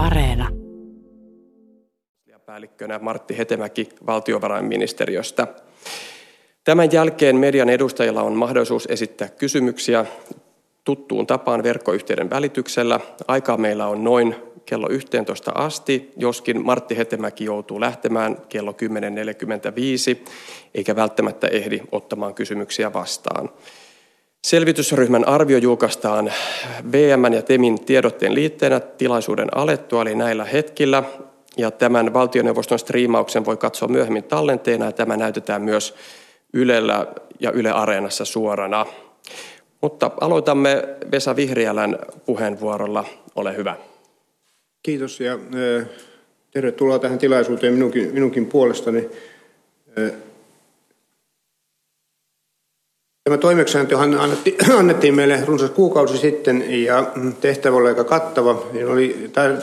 Areena. Päällikkönä Martti Hetemäki valtiovarainministeriöstä. Tämän jälkeen median edustajilla on mahdollisuus esittää kysymyksiä tuttuun tapaan verkkoyhteyden välityksellä. Aikaa meillä on noin kello 11 asti, joskin Martti Hetemäki joutuu lähtemään kello 10.45, eikä välttämättä ehdi ottamaan kysymyksiä vastaan. Selvitysryhmän arvio julkaistaan VM ja TEMin tiedotteen liitteenä tilaisuuden alettua, eli näillä hetkillä. Ja tämän valtioneuvoston striimauksen voi katsoa myöhemmin tallenteena, ja tämä näytetään myös Ylellä ja Yle Areenassa suorana. Mutta aloitamme Vesa Vihriälän puheenvuorolla. Ole hyvä. Kiitos ja tervetuloa tähän tilaisuuteen minunkin, minunkin puolestani. Tämä toimeksiantohan annettiin meille runsas kuukausi sitten ja tehtävä oli aika kattava. Niin oli tar-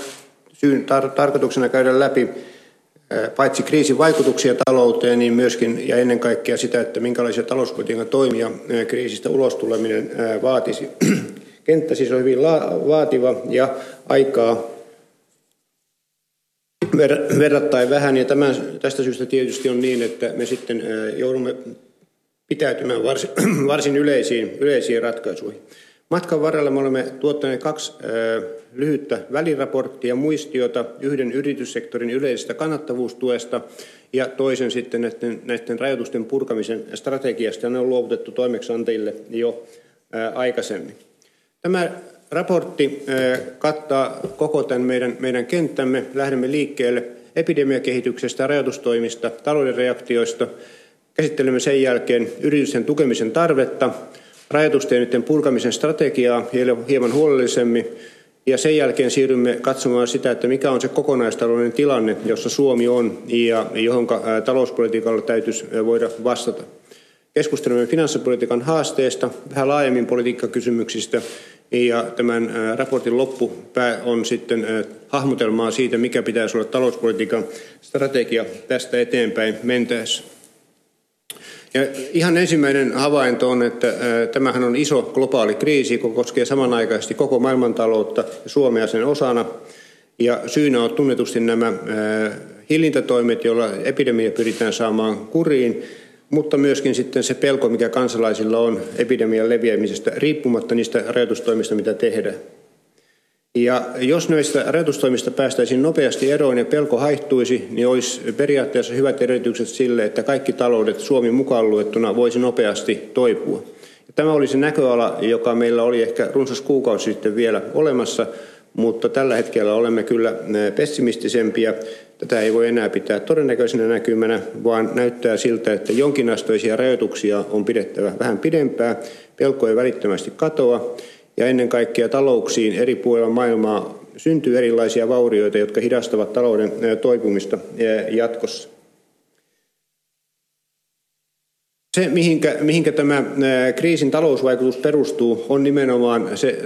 syyn tar- tarkoituksena käydä läpi paitsi kriisin vaikutuksia talouteen, niin myöskin ja ennen kaikkea sitä, että minkälaisia talouspolitiikan toimia kriisistä ulos tuleminen vaatisi. Kenttä siis on hyvin vaativa ja aikaa ver- verrattain vähän. Ja tämän, tästä syystä tietysti on niin, että me sitten joudumme pitäytymään varsin, varsin yleisiin, yleisiin ratkaisuihin. Matkan varrella me olemme tuottaneet kaksi lyhyttä väliraporttia muistiota, yhden yrityssektorin yleisestä kannattavuustuesta ja toisen sitten näiden, näiden rajoitusten purkamisen strategiasta, ne on luovutettu toimeksiantajille jo aikaisemmin. Tämä raportti kattaa koko tämän meidän, meidän kenttämme. Lähdemme liikkeelle epidemiakehityksestä, rajoitustoimista, talouden reaktioista. Käsittelemme sen jälkeen yritysten tukemisen tarvetta, rajoitusten purkamisen strategiaa hieman huolellisemmin ja sen jälkeen siirrymme katsomaan sitä, että mikä on se kokonaistalouden tilanne, jossa Suomi on ja johon talouspolitiikalla täytyisi voida vastata. Keskustelemme finanssipolitiikan haasteesta, vähän laajemmin politiikkakysymyksistä ja tämän raportin loppupää on sitten hahmotelmaa siitä, mikä pitäisi olla talouspolitiikan strategia tästä eteenpäin mentäessä. Ja ihan ensimmäinen havainto on, että tämähän on iso globaali kriisi, joka koskee samanaikaisesti koko maailmantaloutta ja Suomea sen osana. Ja syynä on tunnetusti nämä hillintätoimet, joilla epidemia pyritään saamaan kuriin, mutta myöskin sitten se pelko, mikä kansalaisilla on epidemian leviämisestä, riippumatta niistä rajoitustoimista, mitä tehdään. Ja jos näistä rajoitustoimista päästäisiin nopeasti eroon ja pelko haihtuisi, niin olisi periaatteessa hyvät edellytykset sille, että kaikki taloudet Suomi mukaan luettuna voisi nopeasti toipua. Ja tämä oli se näköala, joka meillä oli ehkä runsas kuukausi sitten vielä olemassa, mutta tällä hetkellä olemme kyllä pessimistisempia. Tätä ei voi enää pitää todennäköisenä näkymänä, vaan näyttää siltä, että jonkinasteisia rajoituksia on pidettävä vähän pidempää. Pelko ei välittömästi katoa ja ennen kaikkea talouksiin eri puolilla maailmaa syntyy erilaisia vaurioita, jotka hidastavat talouden toipumista jatkossa. Se, mihinkä, mihinkä tämä kriisin talousvaikutus perustuu, on nimenomaan se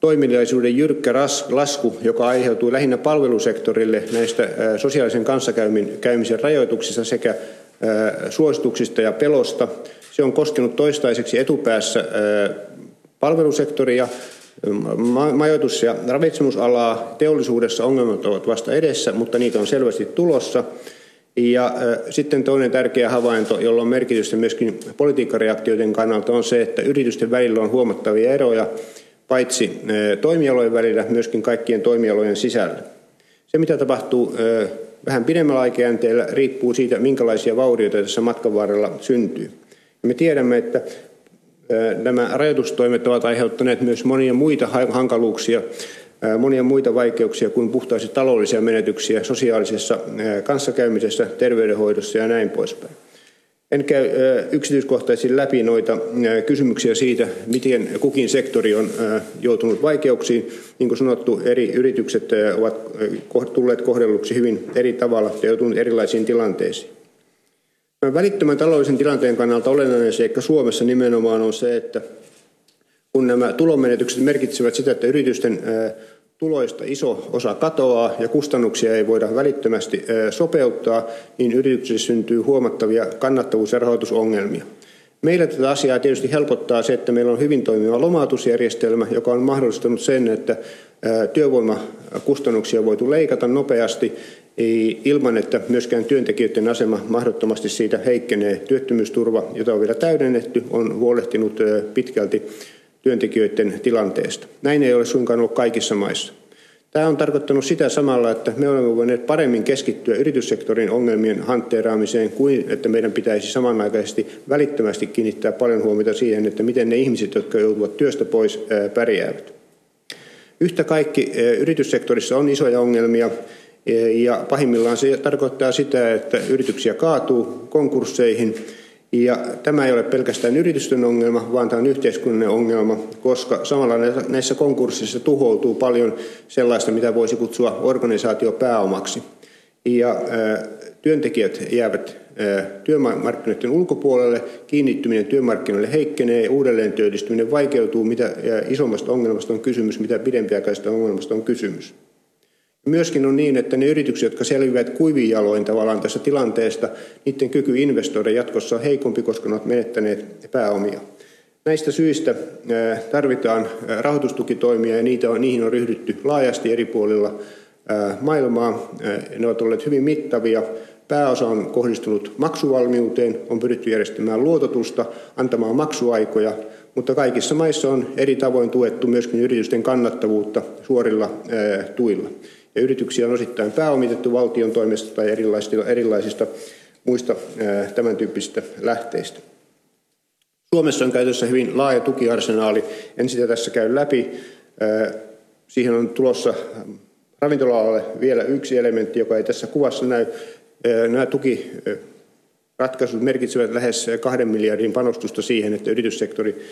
toiminnallisuuden jyrkkä lasku, joka aiheutuu lähinnä palvelusektorille näistä sosiaalisen kanssakäymisen rajoituksista sekä suosituksista ja pelosta. Se on koskenut toistaiseksi etupäässä palvelusektoria, majoitus- ja ravitsemusalaa. Teollisuudessa ongelmat ovat vasta edessä, mutta niitä on selvästi tulossa. Ja sitten toinen tärkeä havainto, jolla on merkitystä myöskin politiikkareaktioiden kannalta, on se, että yritysten välillä on huomattavia eroja, paitsi toimialojen välillä, myöskin kaikkien toimialojen sisällä. Se, mitä tapahtuu vähän pidemmällä aikajänteellä, riippuu siitä, minkälaisia vaurioita tässä matkan varrella syntyy. Me tiedämme, että Nämä rajoitustoimet ovat aiheuttaneet myös monia muita hankaluuksia, monia muita vaikeuksia kuin puhtaasti taloudellisia menetyksiä sosiaalisessa kanssakäymisessä, terveydenhoidossa ja näin poispäin. En käy yksityiskohtaisesti läpi noita kysymyksiä siitä, miten kukin sektori on joutunut vaikeuksiin. Niin kuin sanottu, eri yritykset ovat tulleet kohdelluksi hyvin eri tavalla ja joutuneet erilaisiin tilanteisiin. Välittömän taloudellisen tilanteen kannalta olennainen seikka Suomessa nimenomaan on se, että kun nämä tulonmenetykset merkitsevät sitä, että yritysten tuloista iso osa katoaa ja kustannuksia ei voida välittömästi sopeuttaa, niin yrityksissä syntyy huomattavia kannattavuus- ja rahoitusongelmia. Meillä tätä asiaa tietysti helpottaa se, että meillä on hyvin toimiva lomautusjärjestelmä, joka on mahdollistanut sen, että työvoimakustannuksia voitu leikata nopeasti ilman, että myöskään työntekijöiden asema mahdottomasti siitä heikkenee. Työttömyysturva, jota on vielä täydennetty, on huolehtinut pitkälti työntekijöiden tilanteesta. Näin ei ole suinkaan ollut kaikissa maissa. Tämä on tarkoittanut sitä samalla, että me olemme voineet paremmin keskittyä yrityssektorin ongelmien hantteeraamiseen kuin että meidän pitäisi samanaikaisesti välittömästi kiinnittää paljon huomiota siihen, että miten ne ihmiset, jotka joutuvat työstä pois, pärjäävät. Yhtä kaikki yrityssektorissa on isoja ongelmia ja pahimmillaan se tarkoittaa sitä, että yrityksiä kaatuu konkursseihin ja tämä ei ole pelkästään yritysten ongelma, vaan tämä on yhteiskunnallinen ongelma, koska samalla näissä konkurssissa tuhoutuu paljon sellaista, mitä voisi kutsua organisaatiopääomaksi. Ja työntekijät jäävät työmarkkinoiden ulkopuolelle, kiinnittyminen työmarkkinoille heikkenee, uudelleen työllistyminen vaikeutuu, mitä isommasta ongelmasta on kysymys, mitä pidempiaikaisesta ongelmasta on kysymys. Myöskin on niin, että ne yritykset, jotka selviävät kuivin jaloin tavallaan tässä tilanteesta, niiden kyky investoida jatkossa on heikompi, koska ne ovat menettäneet pääomia. Näistä syistä tarvitaan rahoitustukitoimia ja niitä on, niihin on ryhdytty laajasti eri puolilla maailmaa. Ne ovat olleet hyvin mittavia. Pääosa on kohdistunut maksuvalmiuteen, on pyritty järjestämään luototusta, antamaan maksuaikoja, mutta kaikissa maissa on eri tavoin tuettu myöskin yritysten kannattavuutta suorilla tuilla ja yrityksiä on osittain pääomitettu valtion toimesta tai erilaisista, erilaisista muista tämän tyyppisistä lähteistä. Suomessa on käytössä hyvin laaja tukiarsenaali. En sitä tässä käy läpi. Siihen on tulossa ravintola vielä yksi elementti, joka ei tässä kuvassa näy. Nämä tukiratkaisut merkitsevät lähes kahden miljardin panostusta siihen, että yrityssektori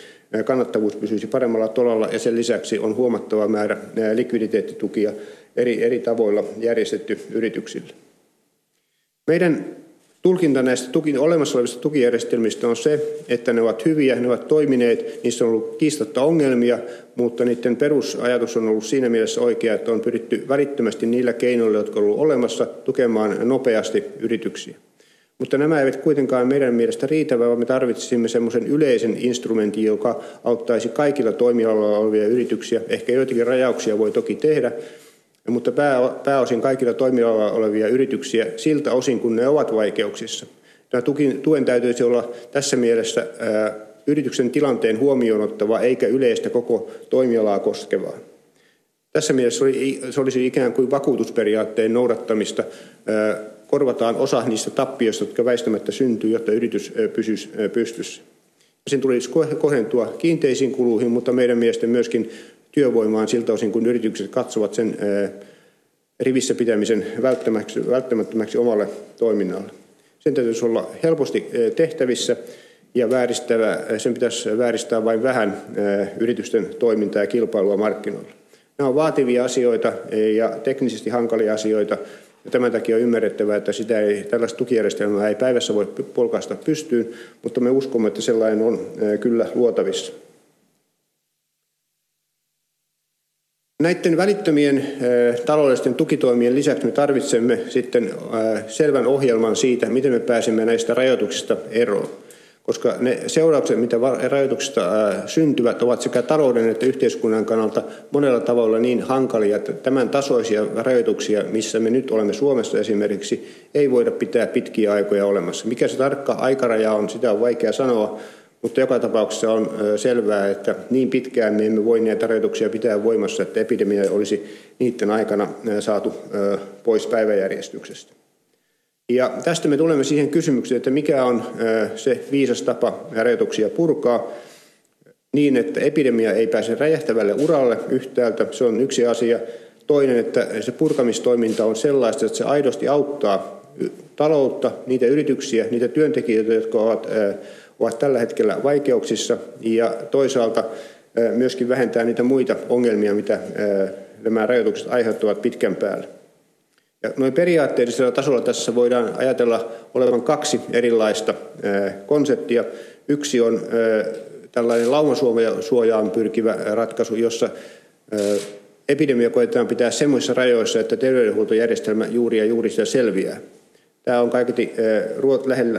kannattavuus pysyisi paremmalla tolalla ja sen lisäksi on huomattava määrä likviditeettitukia eri, eri tavoilla järjestetty yrityksille. Meidän tulkinta näistä tuki, olemassa olevista tukijärjestelmistä on se, että ne ovat hyviä, ne ovat toimineet, niissä on ollut kiistatta ongelmia, mutta niiden perusajatus on ollut siinä mielessä oikea, että on pyritty välittömästi niillä keinoilla, jotka ovat olemassa, tukemaan nopeasti yrityksiä. Mutta nämä eivät kuitenkaan meidän mielestä riitä, vaan me tarvitsisimme semmoisen yleisen instrumentin, joka auttaisi kaikilla toimialoilla olevia yrityksiä. Ehkä joitakin rajauksia voi toki tehdä, mutta pääosin kaikilla toimialoilla olevia yrityksiä siltä osin, kun ne ovat vaikeuksissa. Tämä tuen täytyisi olla tässä mielessä yrityksen tilanteen huomioon ottava eikä yleistä koko toimialaa koskevaa. Tässä mielessä se olisi ikään kuin vakuutusperiaatteen noudattamista. Korvataan osa niistä tappioista, jotka väistämättä syntyy, jotta yritys pysyisi pystyssä. Sen tulisi kohentua kiinteisiin kuluihin, mutta meidän mielestä myöskin työvoimaan siltä osin, kun yritykset katsovat sen rivissä pitämisen välttämättömäksi omalle toiminnalle. Sen täytyisi olla helposti tehtävissä ja vääristävä, sen pitäisi vääristää vain vähän yritysten toimintaa ja kilpailua markkinoilla. Nämä ovat vaativia asioita ja teknisesti hankalia asioita. Ja tämän takia on ymmärrettävää, että sitä ei, tällaista tukijärjestelmää ei päivässä voi polkaista pystyyn, mutta me uskomme, että sellainen on kyllä luotavissa. Näiden välittömien taloudellisten tukitoimien lisäksi me tarvitsemme sitten selvän ohjelman siitä, miten me pääsemme näistä rajoituksista eroon. Koska ne seuraukset, mitä rajoituksista syntyvät, ovat sekä talouden että yhteiskunnan kannalta monella tavalla niin hankalia, että tämän tasoisia rajoituksia, missä me nyt olemme Suomessa esimerkiksi, ei voida pitää pitkiä aikoja olemassa. Mikä se tarkka aikaraja on, sitä on vaikea sanoa, mutta joka tapauksessa on selvää, että niin pitkään me emme voi näitä rajoituksia pitää voimassa, että epidemia olisi niiden aikana saatu pois päiväjärjestyksestä. Ja tästä me tulemme siihen kysymykseen, että mikä on se viisas tapa rajoituksia purkaa niin, että epidemia ei pääse räjähtävälle uralle yhtäältä. Se on yksi asia. Toinen, että se purkamistoiminta on sellaista, että se aidosti auttaa taloutta, niitä yrityksiä, niitä työntekijöitä, jotka ovat ovat tällä hetkellä vaikeuksissa ja toisaalta myöskin vähentää niitä muita ongelmia, mitä nämä rajoitukset aiheuttavat pitkän päälle. Ja noin periaatteellisella tasolla tässä voidaan ajatella olevan kaksi erilaista konseptia. Yksi on tällainen laumasuojaan pyrkivä ratkaisu, jossa epidemia koetaan pitää semmoisissa rajoissa, että terveydenhuoltojärjestelmä juuri ja juuri sitä selviää. Tämä on kaiketi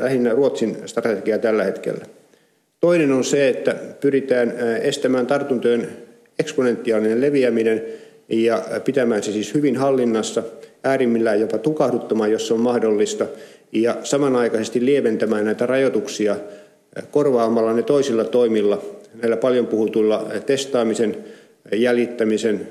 lähinnä Ruotsin strategia tällä hetkellä. Toinen on se, että pyritään estämään tartuntojen eksponentiaalinen leviäminen ja pitämään se siis hyvin hallinnassa, äärimmillään jopa tukahduttamaan, jos se on mahdollista, ja samanaikaisesti lieventämään näitä rajoituksia korvaamalla ne toisilla toimilla, näillä paljon puhutuilla testaamisen, jäljittämisen,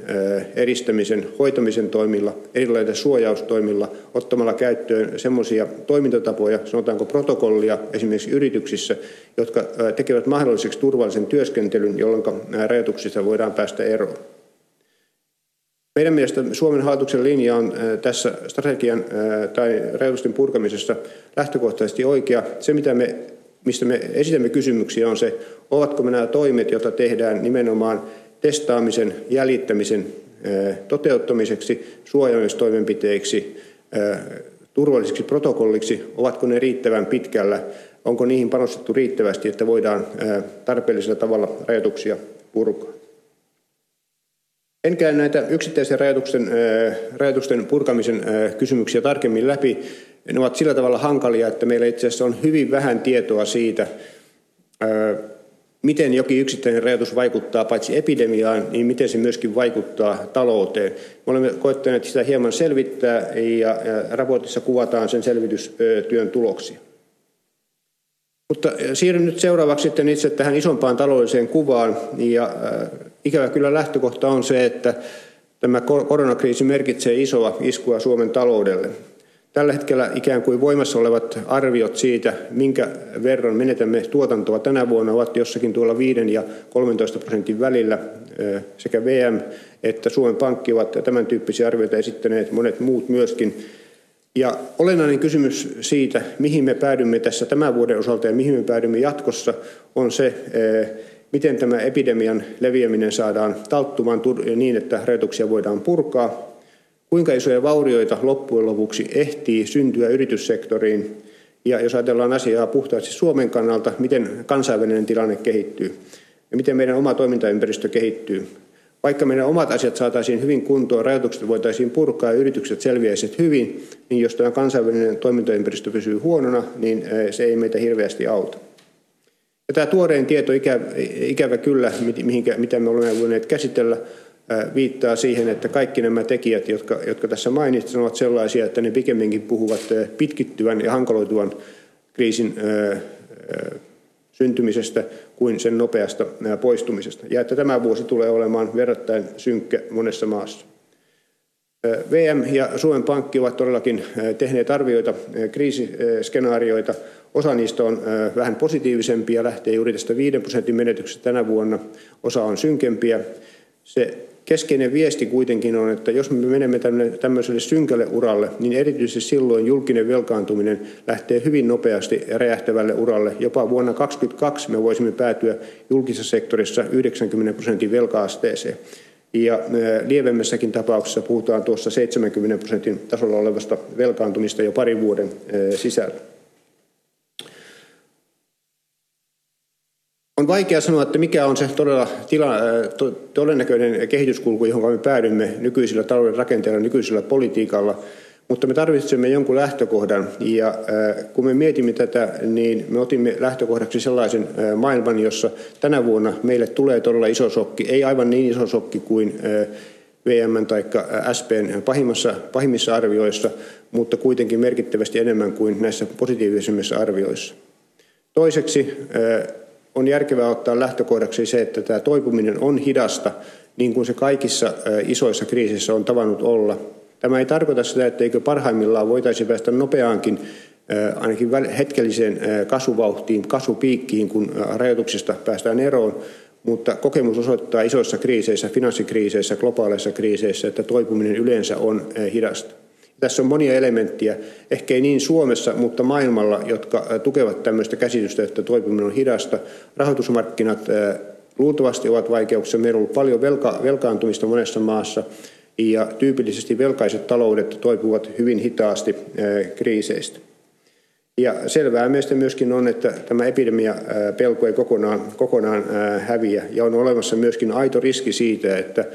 eristämisen, hoitamisen toimilla, erilaisilla suojaustoimilla, ottamalla käyttöön semmoisia toimintatapoja, sanotaanko protokollia esimerkiksi yrityksissä, jotka tekevät mahdolliseksi turvallisen työskentelyn, jolloin rajoituksista voidaan päästä eroon. Meidän mielestä Suomen hallituksen linja on tässä strategian tai rajoitusten purkamisessa lähtökohtaisesti oikea. Se, mitä me, mistä me esitämme kysymyksiä, on se, ovatko me nämä toimet, joita tehdään nimenomaan testaamisen, jäljittämisen toteuttamiseksi, suojaamistoimenpiteiksi, turvallisiksi protokolliksi, ovatko ne riittävän pitkällä, onko niihin panostettu riittävästi, että voidaan tarpeellisella tavalla rajoituksia purkaa. En käy näitä yksittäisen rajoitusten, rajoitusten purkamisen kysymyksiä tarkemmin läpi. Ne ovat sillä tavalla hankalia, että meillä itse asiassa on hyvin vähän tietoa siitä, miten jokin yksittäinen rajoitus vaikuttaa paitsi epidemiaan, niin miten se myöskin vaikuttaa talouteen. Me olemme koettaneet sitä hieman selvittää ja raportissa kuvataan sen selvitystyön tuloksia. Mutta siirryn nyt seuraavaksi sitten itse tähän isompaan taloudelliseen kuvaan. Ja ikävä kyllä lähtökohta on se, että tämä koronakriisi merkitsee isoa iskua Suomen taloudelle. Tällä hetkellä ikään kuin voimassa olevat arviot siitä, minkä verran menetämme tuotantoa tänä vuonna, ovat jossakin tuolla 5 ja 13 prosentin välillä. Sekä VM että Suomen Pankki ovat tämän tyyppisiä arvioita esittäneet, monet muut myöskin. Ja olennainen kysymys siitä, mihin me päädymme tässä tämän vuoden osalta ja mihin me päädymme jatkossa, on se, miten tämä epidemian leviäminen saadaan talttumaan niin, että rajoituksia voidaan purkaa kuinka isoja vaurioita loppujen lopuksi ehtii syntyä yrityssektoriin ja jos ajatellaan asiaa puhtaasti Suomen kannalta, miten kansainvälinen tilanne kehittyy ja miten meidän oma toimintaympäristö kehittyy. Vaikka meidän omat asiat saataisiin hyvin kuntoon, rajoitukset voitaisiin purkaa ja yritykset selviäisivät hyvin, niin jos tämä kansainvälinen toimintaympäristö pysyy huonona, niin se ei meitä hirveästi auta. Ja tämä tuorein tieto, ikävä, ikävä kyllä, mihinkä, mitä me olemme voineet käsitellä, viittaa siihen, että kaikki nämä tekijät, jotka, jotka tässä mainitsin, ovat sellaisia, että ne pikemminkin puhuvat pitkittyvän ja hankaloituvan kriisin syntymisestä kuin sen nopeasta poistumisesta. Ja että tämä vuosi tulee olemaan verrattain synkkä monessa maassa. VM ja Suomen Pankki ovat todellakin tehneet arvioita, kriisiskenaarioita. Osa niistä on vähän positiivisempia, lähtee juuri tästä 5 prosentin menetyksestä tänä vuonna. Osa on synkempiä. Se keskeinen viesti kuitenkin on, että jos me menemme tämmöiselle synkälle uralle, niin erityisesti silloin julkinen velkaantuminen lähtee hyvin nopeasti räjähtävälle uralle. Jopa vuonna 2022 me voisimme päätyä julkisessa sektorissa 90 prosentin velkaasteeseen. Ja lievemmässäkin tapauksessa puhutaan tuossa 70 prosentin tasolla olevasta velkaantumista jo parin vuoden sisällä. On vaikea sanoa, että mikä on se todella tila, to, todennäköinen kehityskulku, johon me päädymme nykyisillä talouden rakenteilla, nykyisellä politiikalla, mutta me tarvitsemme jonkun lähtökohdan. Ja kun me mietimme tätä, niin me otimme lähtökohdaksi sellaisen maailman, jossa tänä vuonna meille tulee todella iso sokki, ei aivan niin iso sokki kuin VM tai SPn pahimmassa, pahimmissa arvioissa, mutta kuitenkin merkittävästi enemmän kuin näissä positiivisemmissa arvioissa. Toiseksi on järkevää ottaa lähtökohdaksi se, että tämä toipuminen on hidasta, niin kuin se kaikissa isoissa kriisissä on tavannut olla. Tämä ei tarkoita sitä, etteikö parhaimmillaan voitaisiin päästä nopeaankin ainakin hetkelliseen kasvuvauhtiin, kasvupiikkiin, kun rajoituksista päästään eroon, mutta kokemus osoittaa isoissa kriiseissä, finanssikriiseissä, globaaleissa kriiseissä, että toipuminen yleensä on hidasta. Tässä on monia elementtejä, ehkä ei niin Suomessa, mutta maailmalla, jotka tukevat tämmöistä käsitystä, että toipuminen on hidasta. Rahoitusmarkkinat luultavasti ovat vaikeuksissa. Meillä on ollut paljon velka, velkaantumista monessa maassa ja tyypillisesti velkaiset taloudet toipuvat hyvin hitaasti kriiseistä. Ja selvää meistä myöskin on, että tämä epidemia pelko ei kokonaan, kokonaan häviä ja on olemassa myöskin aito riski siitä, että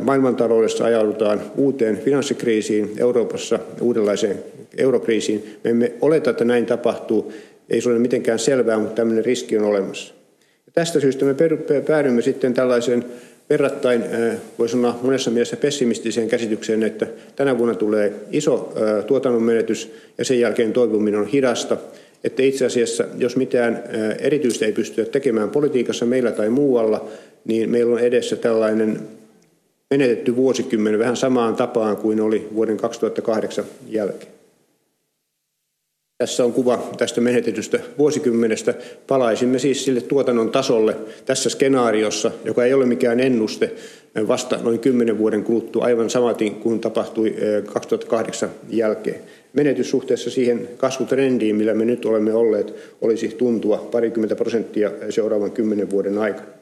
maailmantaloudessa ajaudutaan uuteen finanssikriisiin, Euroopassa uudenlaiseen eurokriisiin. Me emme oleta, että näin tapahtuu. Ei se ole mitenkään selvää, mutta tämmöinen riski on olemassa. Ja tästä syystä me päädymme sitten tällaiseen verrattain, voi sanoa monessa mielessä pessimistiseen käsitykseen, että tänä vuonna tulee iso tuotannon menetys ja sen jälkeen toipuminen on hidasta. Että itse asiassa, jos mitään erityistä ei pystytä tekemään politiikassa meillä tai muualla, niin meillä on edessä tällainen menetetty vuosikymmen vähän samaan tapaan kuin oli vuoden 2008 jälkeen. Tässä on kuva tästä menetetystä vuosikymmenestä. Palaisimme siis sille tuotannon tasolle tässä skenaariossa, joka ei ole mikään ennuste, vasta noin kymmenen vuoden kuluttua aivan samatin kuin tapahtui 2008 jälkeen. Menetys suhteessa siihen kasvutrendiin, millä me nyt olemme olleet, olisi tuntua parikymmentä prosenttia seuraavan kymmenen vuoden aikana.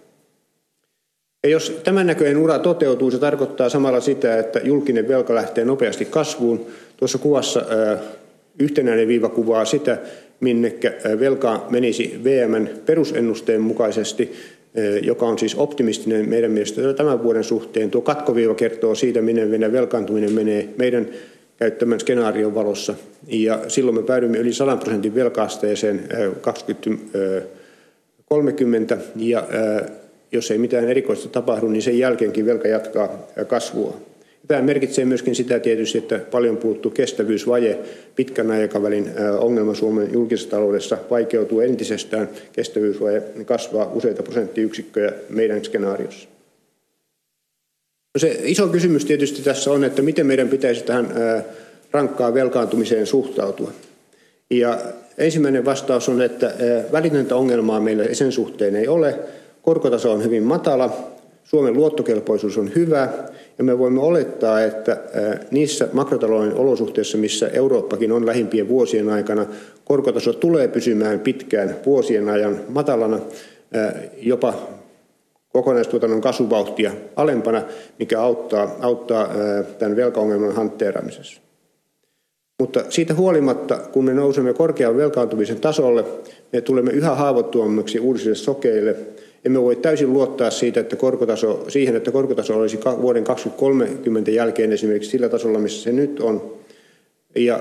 Ja jos tämän näköinen ura toteutuu, se tarkoittaa samalla sitä, että julkinen velka lähtee nopeasti kasvuun. Tuossa kuvassa Yhtenäinen viiva kuvaa sitä, minne velka menisi VMn perusennusteen mukaisesti, joka on siis optimistinen meidän mielestä tämän vuoden suhteen. Tuo katkoviiva kertoo siitä, minne meidän velkaantuminen menee meidän käyttämän skenaarion valossa. Ja silloin me päädymme yli 100 prosentin velkaasteeseen 2030 ja jos ei mitään erikoista tapahdu, niin sen jälkeenkin velka jatkaa kasvua. Tämä merkitsee myöskin sitä tietysti, että paljon puuttu kestävyysvaje pitkän aikavälin ongelma Suomen julkisessa taloudessa vaikeutuu entisestään. Kestävyysvaje kasvaa useita prosenttiyksikköjä meidän skenaariossa. No se iso kysymys tietysti tässä on, että miten meidän pitäisi tähän rankkaan velkaantumiseen suhtautua. Ja ensimmäinen vastaus on, että välitöntä ongelmaa meillä sen suhteen ei ole. Korkotaso on hyvin matala, Suomen luottokelpoisuus on hyvä ja me voimme olettaa, että niissä makrotalouden olosuhteissa, missä Eurooppakin on lähimpien vuosien aikana, korkotaso tulee pysymään pitkään vuosien ajan matalana, jopa kokonaistuotannon kasvuvauhtia alempana, mikä auttaa, auttaa tämän velkaongelman hantteeraamisessa. Mutta siitä huolimatta, kun me nousemme korkean velkaantumisen tasolle, me tulemme yhä haavoittuvammiksi uusille sokeille – emme voi täysin luottaa siitä, että korkotaso, siihen, että korkotaso olisi vuoden 2030 jälkeen esimerkiksi sillä tasolla, missä se nyt on. Ja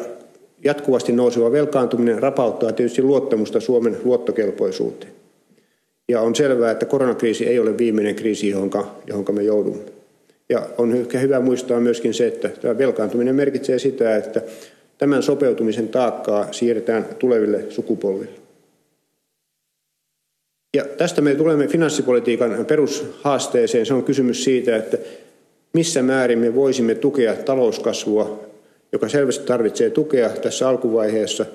jatkuvasti nouseva velkaantuminen rapauttaa tietysti luottamusta Suomen luottokelpoisuuteen. Ja on selvää, että koronakriisi ei ole viimeinen kriisi, johon, johon me joudumme. Ja on ehkä hyvä muistaa myöskin se, että tämä velkaantuminen merkitsee sitä, että tämän sopeutumisen taakkaa siirretään tuleville sukupolville. Ja tästä me tulemme finanssipolitiikan perushaasteeseen. Se on kysymys siitä, että missä määrin me voisimme tukea talouskasvua, joka selvästi tarvitsee tukea tässä alkuvaiheessa,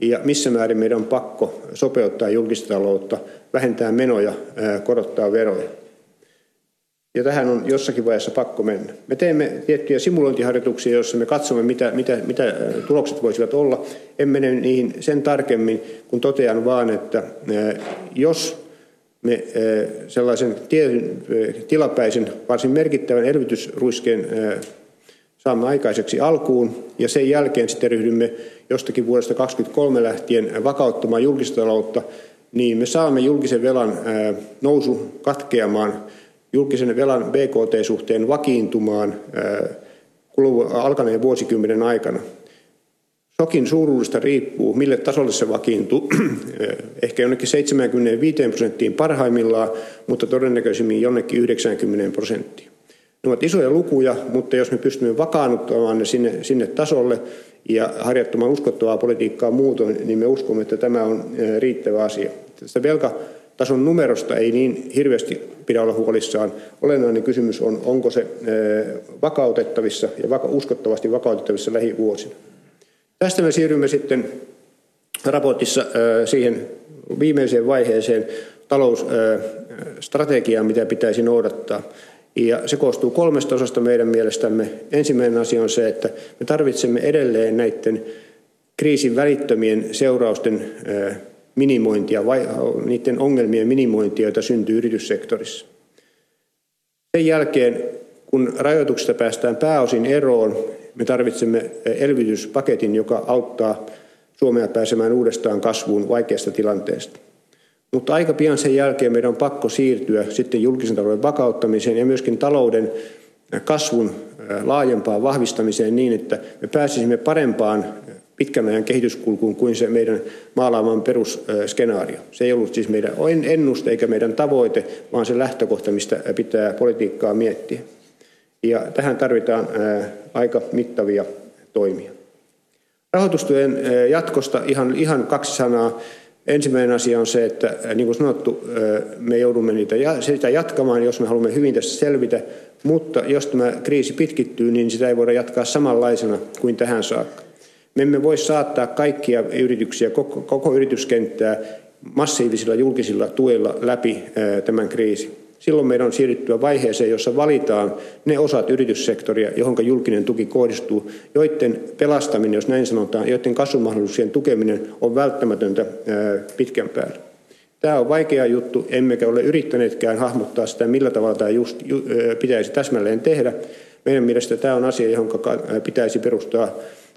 ja missä määrin meidän on pakko sopeuttaa julkista taloutta, vähentää menoja, korottaa veroja. Ja tähän on jossakin vaiheessa pakko mennä. Me teemme tiettyjä simulointiharjoituksia, joissa me katsomme, mitä, mitä, mitä tulokset voisivat olla. En mene niihin sen tarkemmin, kun totean vaan, että jos me sellaisen tilapäisen, varsin merkittävän elvytysruiskeen saamme aikaiseksi alkuun ja sen jälkeen sitten ryhdymme jostakin vuodesta 2023 lähtien vakauttamaan julkista taloutta, niin me saamme julkisen velan nousu katkeamaan – julkisen velan BKT-suhteen vakiintumaan alkaneen vuosikymmenen aikana. Sokin suuruudesta riippuu, mille tasolle se vakiintuu. Ehkä jonnekin 75 prosenttiin parhaimmillaan, mutta todennäköisemmin jonnekin 90 prosenttiin. Ne ovat isoja lukuja, mutta jos me pystymme vakaannuttamaan ne sinne, sinne tasolle ja harjoittamaan uskottavaa politiikkaa muutoin, niin me uskomme, että tämä on riittävä asia. Tästä velka tason numerosta ei niin hirveästi pidä olla huolissaan. Olennainen kysymys on, onko se vakautettavissa ja uskottavasti vakautettavissa lähivuosina. Tästä me siirrymme sitten raportissa siihen viimeiseen vaiheeseen talousstrategiaan, mitä pitäisi noudattaa. Ja se koostuu kolmesta osasta meidän mielestämme. Ensimmäinen asia on se, että me tarvitsemme edelleen näiden kriisin välittömien seurausten minimointia, vai, niiden ongelmien minimointia, joita syntyy yrityssektorissa. Sen jälkeen, kun rajoituksista päästään pääosin eroon, me tarvitsemme elvytyspaketin, joka auttaa Suomea pääsemään uudestaan kasvuun vaikeasta tilanteesta. Mutta aika pian sen jälkeen meidän on pakko siirtyä sitten julkisen talouden vakauttamiseen ja myöskin talouden kasvun laajempaan vahvistamiseen niin, että me pääsisimme parempaan pitkän ajan kehityskulkuun kuin se meidän maalaamaan perusskenaario. Se ei ollut siis meidän ennuste eikä meidän tavoite, vaan se lähtökohta, mistä pitää politiikkaa miettiä. Ja tähän tarvitaan aika mittavia toimia. Rahoitustuen jatkosta ihan, ihan kaksi sanaa. Ensimmäinen asia on se, että niin kuin sanottu, me joudumme niitä, sitä jatkamaan, jos me haluamme hyvin tässä selvitä, mutta jos tämä kriisi pitkittyy, niin sitä ei voida jatkaa samanlaisena kuin tähän saakka. Me emme voi saattaa kaikkia yrityksiä, koko, koko yrityskenttää massiivisilla julkisilla tuilla läpi tämän kriisin. Silloin meidän on siirryttyä vaiheeseen, jossa valitaan ne osat yrityssektoria, johon julkinen tuki kohdistuu, joiden pelastaminen, jos näin sanotaan, joiden kasvumahdollisuuksien tukeminen on välttämätöntä pitkän päälle. Tämä on vaikea juttu, emmekä ole yrittäneetkään hahmottaa sitä, millä tavalla tämä just, pitäisi täsmälleen tehdä. Meidän mielestä tämä on asia, johon pitäisi perustaa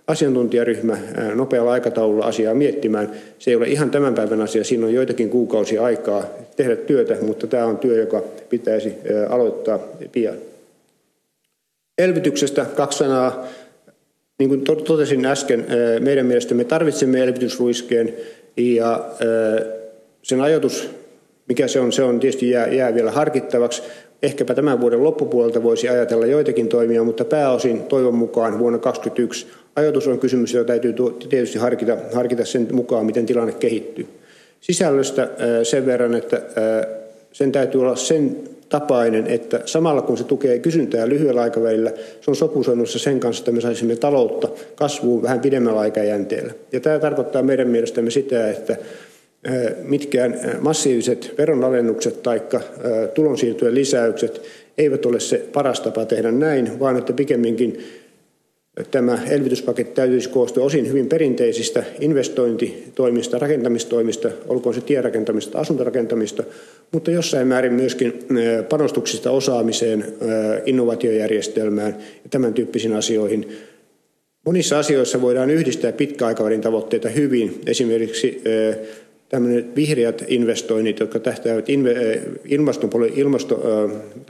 asiantuntijaryhmä nopealla aikataululla asiaa miettimään. Se ei ole ihan tämän päivän asia, siinä on joitakin kuukausia aikaa tehdä työtä, mutta tämä on työ, joka pitäisi aloittaa pian. Elvytyksestä kaksi sanaa. Niin kuin totesin äsken, meidän mielestä me tarvitsemme elvytysruiskeen ja sen ajatus, mikä se on, se on tietysti jää, jää vielä harkittavaksi. Ehkäpä tämän vuoden loppupuolelta voisi ajatella joitakin toimia, mutta pääosin toivon mukaan vuonna 2021 ajatus on kysymys, jota täytyy tietysti harkita, harkita sen mukaan, miten tilanne kehittyy. Sisällöstä sen verran, että sen täytyy olla sen tapainen, että samalla kun se tukee kysyntää lyhyellä aikavälillä, se on sopusoinnussa sen kanssa, että me saisimme taloutta kasvuun vähän pidemmällä aikajänteellä. Ja tämä tarkoittaa meidän mielestämme sitä, että mitkään massiiviset veronalennukset tai tulonsiirtojen lisäykset eivät ole se paras tapa tehdä näin, vaan että pikemminkin Tämä elvytyspaketti täytyisi koostua osin hyvin perinteisistä investointitoimista, rakentamistoimista, olkoon se tierakentamista, asuntorakentamista, mutta jossain määrin myöskin panostuksista osaamiseen, innovaatiojärjestelmään ja tämän tyyppisiin asioihin. Monissa asioissa voidaan yhdistää pitkäaikavälin tavoitteita hyvin. Esimerkiksi tämmöiset vihreät investoinnit, jotka tähtäävät ilmaston, ilmasto,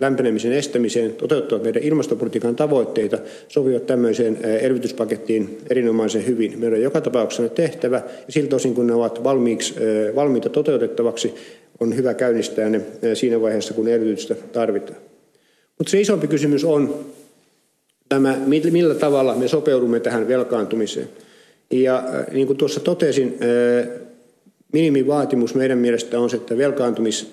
lämpenemisen estämiseen, toteuttavat meidän ilmastopolitiikan tavoitteita, sopivat tämmöiseen elvytyspakettiin erinomaisen hyvin. Meidän on joka tapauksessa tehtävä, ja siltä osin kun ne ovat valmiiksi, valmiita toteutettavaksi, on hyvä käynnistää ne siinä vaiheessa, kun elvytystä tarvitaan. Mutta se isompi kysymys on tämä, millä tavalla me sopeudumme tähän velkaantumiseen. Ja niin kuin tuossa totesin, Minimivaatimus meidän mielestä on se, että velkaantumis,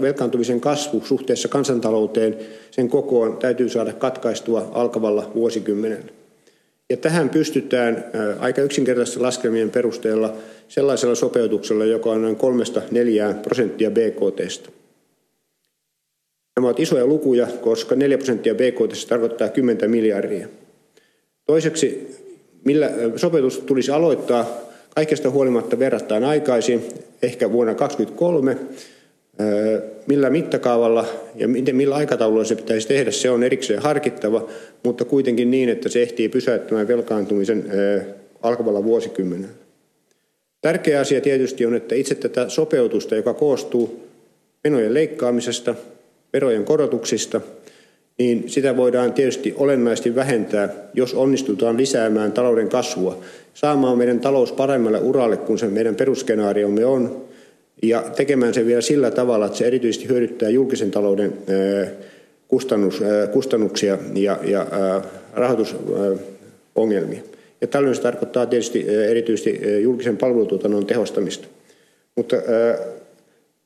velkaantumisen kasvu suhteessa kansantalouteen, sen kokoon täytyy saada katkaistua alkavalla vuosikymmenellä. Ja tähän pystytään aika yksinkertaisesti laskelmien perusteella sellaisella sopeutuksella, joka on noin 3-4 prosenttia BKTstä. Nämä ovat isoja lukuja, koska 4 prosenttia BKT tarkoittaa 10 miljardia. Toiseksi, millä sopeutus tulisi aloittaa Kaikesta huolimatta verrattain aikaisin, ehkä vuonna 2023, millä mittakaavalla ja miten, millä aikataululla se pitäisi tehdä, se on erikseen harkittava, mutta kuitenkin niin, että se ehtii pysäyttämään velkaantumisen alkavalla vuosikymmenellä. Tärkeä asia tietysti on, että itse tätä sopeutusta, joka koostuu menojen leikkaamisesta, verojen korotuksista – niin sitä voidaan tietysti olennaisesti vähentää, jos onnistutaan lisäämään talouden kasvua, saamaan meidän talous paremmalle uralle kuin se meidän perusskenaariomme on, ja tekemään se vielä sillä tavalla, että se erityisesti hyödyttää julkisen talouden kustannus, kustannuksia ja, ja rahoitusongelmia. Ja tällöin se tarkoittaa tietysti erityisesti julkisen palvelutuotannon tehostamista. Mutta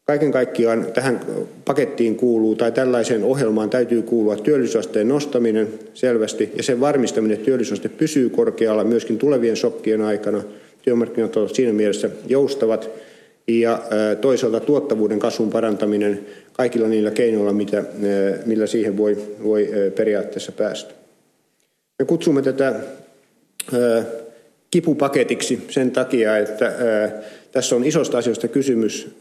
Kaiken kaikkiaan tähän pakettiin kuuluu tai tällaiseen ohjelmaan täytyy kuulua työllisyysasteen nostaminen selvästi ja sen varmistaminen, että työllisyysaste pysyy korkealla myöskin tulevien shokkien aikana. Työmarkkinat ovat siinä mielessä joustavat ja toisaalta tuottavuuden kasvun parantaminen kaikilla niillä keinoilla, mitä, millä siihen voi, voi periaatteessa päästä. Me kutsumme tätä kipupaketiksi sen takia, että tässä on isosta asioista kysymys,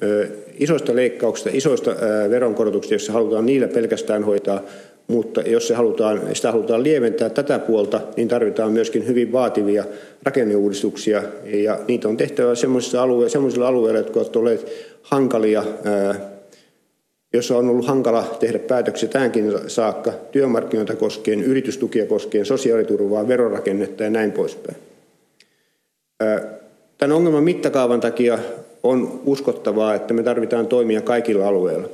isoista leikkauksista, isoista veronkorotuksista, joissa halutaan niillä pelkästään hoitaa, mutta jos se halutaan, sitä halutaan lieventää tätä puolta, niin tarvitaan myöskin hyvin vaativia rakenneuudistuksia, ja niitä on tehtävä sellaisilla alueilla, sellaisilla alueilla jotka ovat olleet hankalia, jossa on ollut hankala tehdä päätöksiä tämänkin saakka työmarkkinoita koskien, yritystukia koskien, sosiaaliturvaa, verorakennetta ja näin poispäin. Tämän ongelman mittakaavan takia on uskottavaa, että me tarvitaan toimia kaikilla alueilla.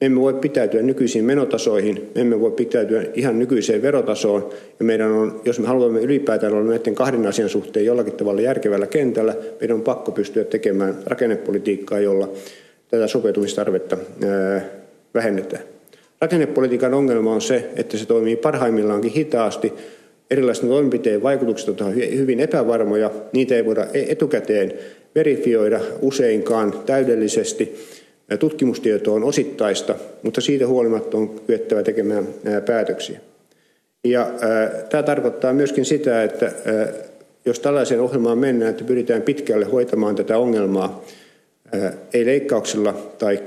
Me emme voi pitäytyä nykyisiin menotasoihin, me emme voi pitäytyä ihan nykyiseen verotasoon. Ja meidän on, jos me haluamme ylipäätään olla näiden kahden asian suhteen jollakin tavalla järkevällä kentällä, meidän on pakko pystyä tekemään rakennepolitiikkaa, jolla tätä sopeutumistarvetta vähennetään. Rakennepolitiikan ongelma on se, että se toimii parhaimmillaankin hitaasti. Erilaisten toimenpiteen vaikutukset ovat hyvin epävarmoja. Niitä ei voida e- etukäteen verifioida useinkaan täydellisesti. Tutkimustieto on osittaista, mutta siitä huolimatta on kyettävä tekemään päätöksiä. Ja tämä tarkoittaa myöskin sitä, että jos tällaiseen ohjelmaan mennään, että pyritään pitkälle hoitamaan tätä ongelmaa, ei leikkauksilla tai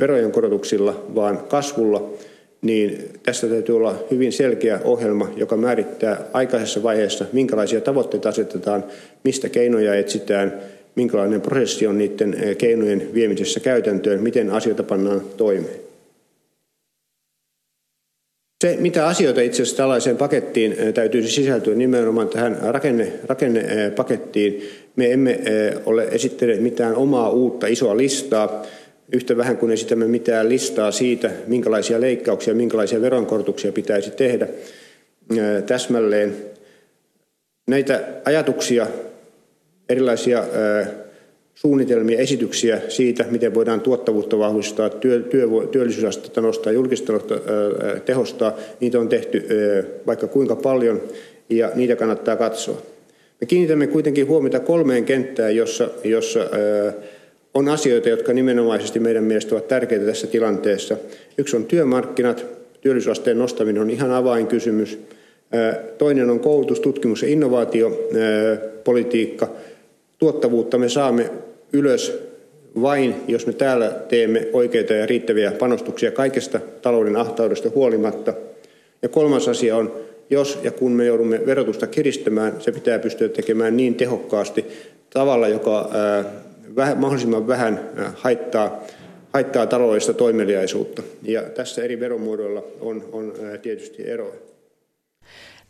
verojen korotuksilla, vaan kasvulla, niin tästä täytyy olla hyvin selkeä ohjelma, joka määrittää aikaisessa vaiheessa, minkälaisia tavoitteita asetetaan, mistä keinoja etsitään, minkälainen prosessi on niiden keinojen viemisessä käytäntöön, miten asioita pannaan toimeen. Se, mitä asioita itse asiassa tällaiseen pakettiin täytyisi sisältyä nimenomaan tähän rakenne, rakennepakettiin, me emme ole esittäneet mitään omaa uutta isoa listaa, yhtä vähän kuin esitämme mitään listaa siitä, minkälaisia leikkauksia, minkälaisia veronkorotuksia pitäisi tehdä täsmälleen. Näitä ajatuksia, erilaisia suunnitelmia, esityksiä siitä, miten voidaan tuottavuutta vahvistaa, työ, työ, työllisyysastetta nostaa, julkista tehostaa, niitä on tehty vaikka kuinka paljon ja niitä kannattaa katsoa. Me kiinnitämme kuitenkin huomiota kolmeen kenttään, jossa, jossa on asioita, jotka nimenomaisesti meidän mielestä ovat tärkeitä tässä tilanteessa. Yksi on työmarkkinat. Työllisyysasteen nostaminen on ihan avainkysymys. Toinen on koulutus, tutkimus ja innovaatiopolitiikka. Tuottavuutta me saamme ylös vain, jos me täällä teemme oikeita ja riittäviä panostuksia kaikesta talouden ahtaudesta huolimatta. Ja kolmas asia on jos ja kun me joudumme verotusta kiristämään, se pitää pystyä tekemään niin tehokkaasti tavalla, joka ää, mahdollisimman vähän haittaa, haittaa taloudellista toimeliaisuutta. Ja tässä eri veromuodoilla on, on tietysti eroja.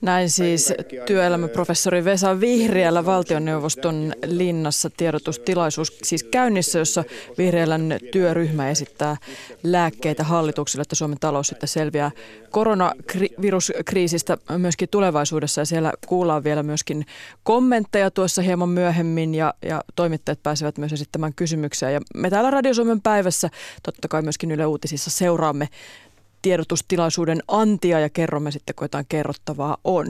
Näin siis työelämäprofessori Vesa Vihriälä valtioneuvoston linnassa tiedotustilaisuus siis käynnissä, jossa Vihriälän työryhmä esittää lääkkeitä hallitukselle, että Suomen talous sitten selviää koronaviruskriisistä myöskin tulevaisuudessa. Ja siellä kuullaan vielä myöskin kommentteja tuossa hieman myöhemmin ja, ja toimittajat pääsevät myös esittämään kysymyksiä. Ja me täällä Radio Suomen päivässä totta kai myöskin Yle Uutisissa seuraamme tiedotustilaisuuden antia ja kerromme sitten, kun jotain kerrottavaa on.